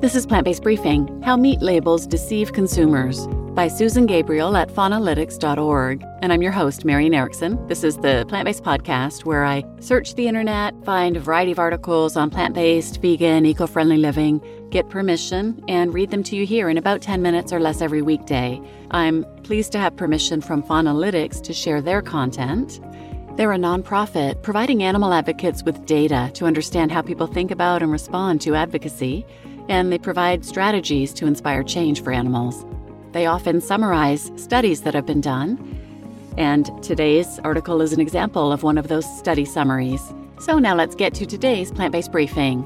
This is Plant Based Briefing How Meat Labels Deceive Consumers by Susan Gabriel at faunalytics.org. And I'm your host, Marian Erickson. This is the plant based podcast where I search the internet, find a variety of articles on plant based, vegan, eco friendly living, get permission, and read them to you here in about 10 minutes or less every weekday. I'm pleased to have permission from Faunalytics to share their content. They're a nonprofit providing animal advocates with data to understand how people think about and respond to advocacy and they provide strategies to inspire change for animals. They often summarize studies that have been done, and today's article is an example of one of those study summaries. So now let's get to today's plant based briefing.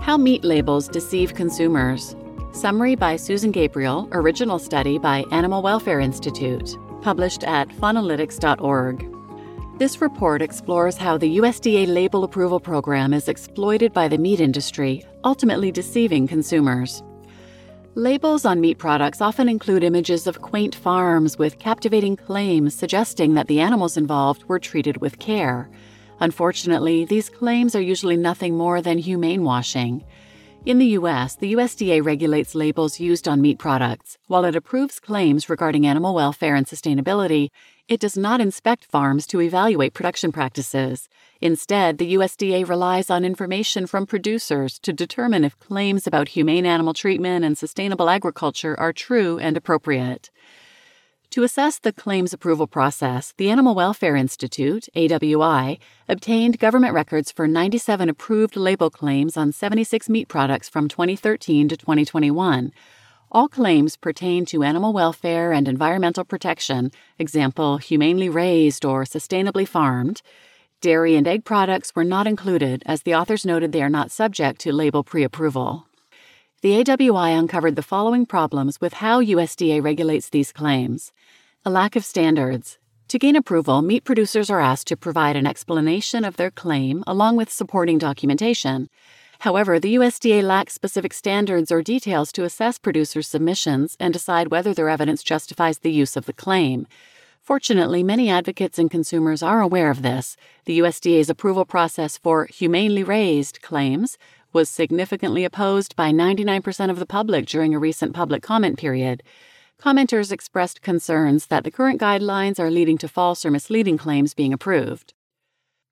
How Meat Labels Deceive Consumers. Summary by Susan Gabriel, original study by Animal Welfare Institute, published at faunalytics.org. This report explores how the USDA label approval program is exploited by the meat industry, ultimately deceiving consumers. Labels on meat products often include images of quaint farms with captivating claims suggesting that the animals involved were treated with care. Unfortunately, these claims are usually nothing more than humane washing. In the U.S., the USDA regulates labels used on meat products. While it approves claims regarding animal welfare and sustainability, it does not inspect farms to evaluate production practices. Instead, the USDA relies on information from producers to determine if claims about humane animal treatment and sustainable agriculture are true and appropriate. To assess the claims approval process, the Animal Welfare Institute, AWI, obtained government records for 97 approved label claims on 76 meat products from 2013 to 2021. All claims pertain to animal welfare and environmental protection, example, humanely raised or sustainably farmed. Dairy and egg products were not included, as the authors noted they are not subject to label pre approval. The AWI uncovered the following problems with how USDA regulates these claims a lack of standards. To gain approval, meat producers are asked to provide an explanation of their claim along with supporting documentation. However, the USDA lacks specific standards or details to assess producers' submissions and decide whether their evidence justifies the use of the claim. Fortunately, many advocates and consumers are aware of this. The USDA's approval process for humanely raised claims was significantly opposed by 99% of the public during a recent public comment period. Commenters expressed concerns that the current guidelines are leading to false or misleading claims being approved.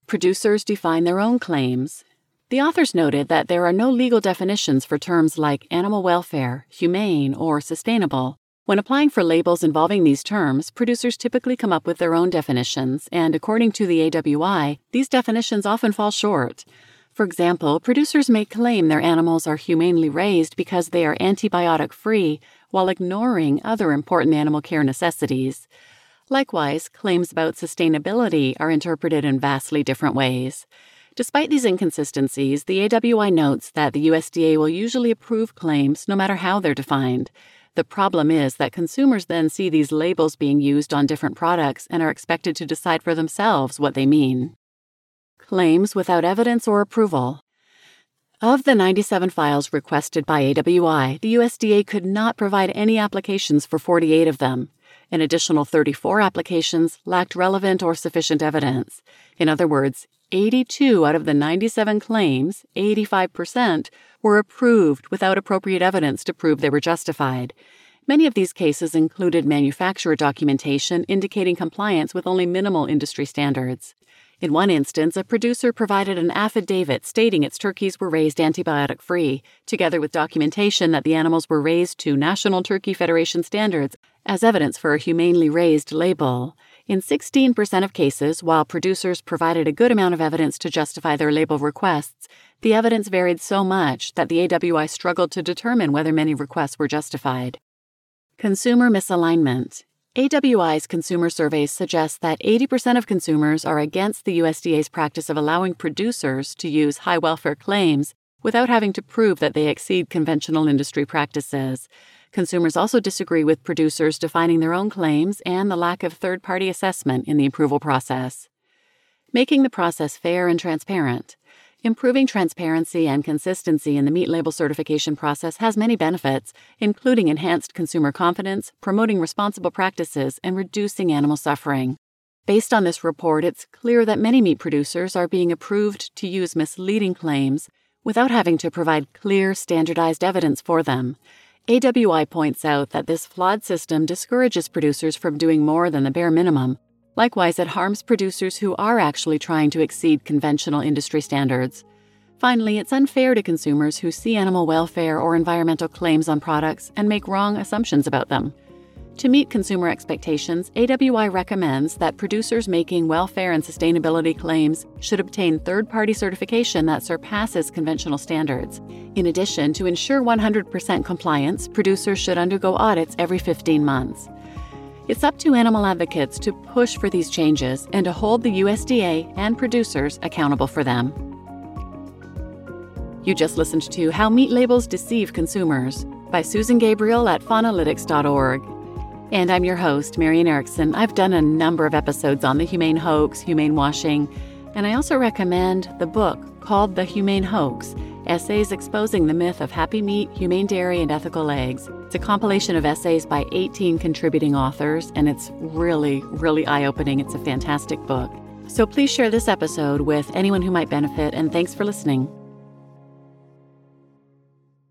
Producers define their own claims. The authors noted that there are no legal definitions for terms like animal welfare, humane, or sustainable. When applying for labels involving these terms, producers typically come up with their own definitions, and according to the AWI, these definitions often fall short. For example, producers may claim their animals are humanely raised because they are antibiotic free while ignoring other important animal care necessities. Likewise, claims about sustainability are interpreted in vastly different ways. Despite these inconsistencies, the AWI notes that the USDA will usually approve claims no matter how they're defined. The problem is that consumers then see these labels being used on different products and are expected to decide for themselves what they mean. Claims without evidence or approval. Of the 97 files requested by AWI, the USDA could not provide any applications for 48 of them. An additional 34 applications lacked relevant or sufficient evidence. In other words, 82 out of the 97 claims, 85%, were approved without appropriate evidence to prove they were justified. Many of these cases included manufacturer documentation indicating compliance with only minimal industry standards. In one instance, a producer provided an affidavit stating its turkeys were raised antibiotic free, together with documentation that the animals were raised to National Turkey Federation standards as evidence for a humanely raised label. In 16% of cases, while producers provided a good amount of evidence to justify their label requests, the evidence varied so much that the AWI struggled to determine whether many requests were justified. Consumer misalignment. AWI's consumer surveys suggest that 80% of consumers are against the USDA's practice of allowing producers to use high welfare claims without having to prove that they exceed conventional industry practices. Consumers also disagree with producers defining their own claims and the lack of third party assessment in the approval process. Making the process fair and transparent. Improving transparency and consistency in the meat label certification process has many benefits, including enhanced consumer confidence, promoting responsible practices, and reducing animal suffering. Based on this report, it's clear that many meat producers are being approved to use misleading claims, without having to provide clear, standardized evidence for them. AWI points out that this flawed system discourages producers from doing more than the bare minimum. Likewise, it harms producers who are actually trying to exceed conventional industry standards. Finally, it's unfair to consumers who see animal welfare or environmental claims on products and make wrong assumptions about them. To meet consumer expectations, AWI recommends that producers making welfare and sustainability claims should obtain third party certification that surpasses conventional standards. In addition, to ensure 100% compliance, producers should undergo audits every 15 months. It's up to animal advocates to push for these changes and to hold the USDA and producers accountable for them. You just listened to How Meat Labels Deceive Consumers by Susan Gabriel at faunalytics.org. And I'm your host, Marian Erickson. I've done a number of episodes on the humane hoax, humane washing, and I also recommend the book called The Humane Hoax Essays Exposing the Myth of Happy Meat, Humane Dairy, and Ethical Eggs. It's a compilation of essays by 18 contributing authors, and it's really, really eye opening. It's a fantastic book. So please share this episode with anyone who might benefit, and thanks for listening.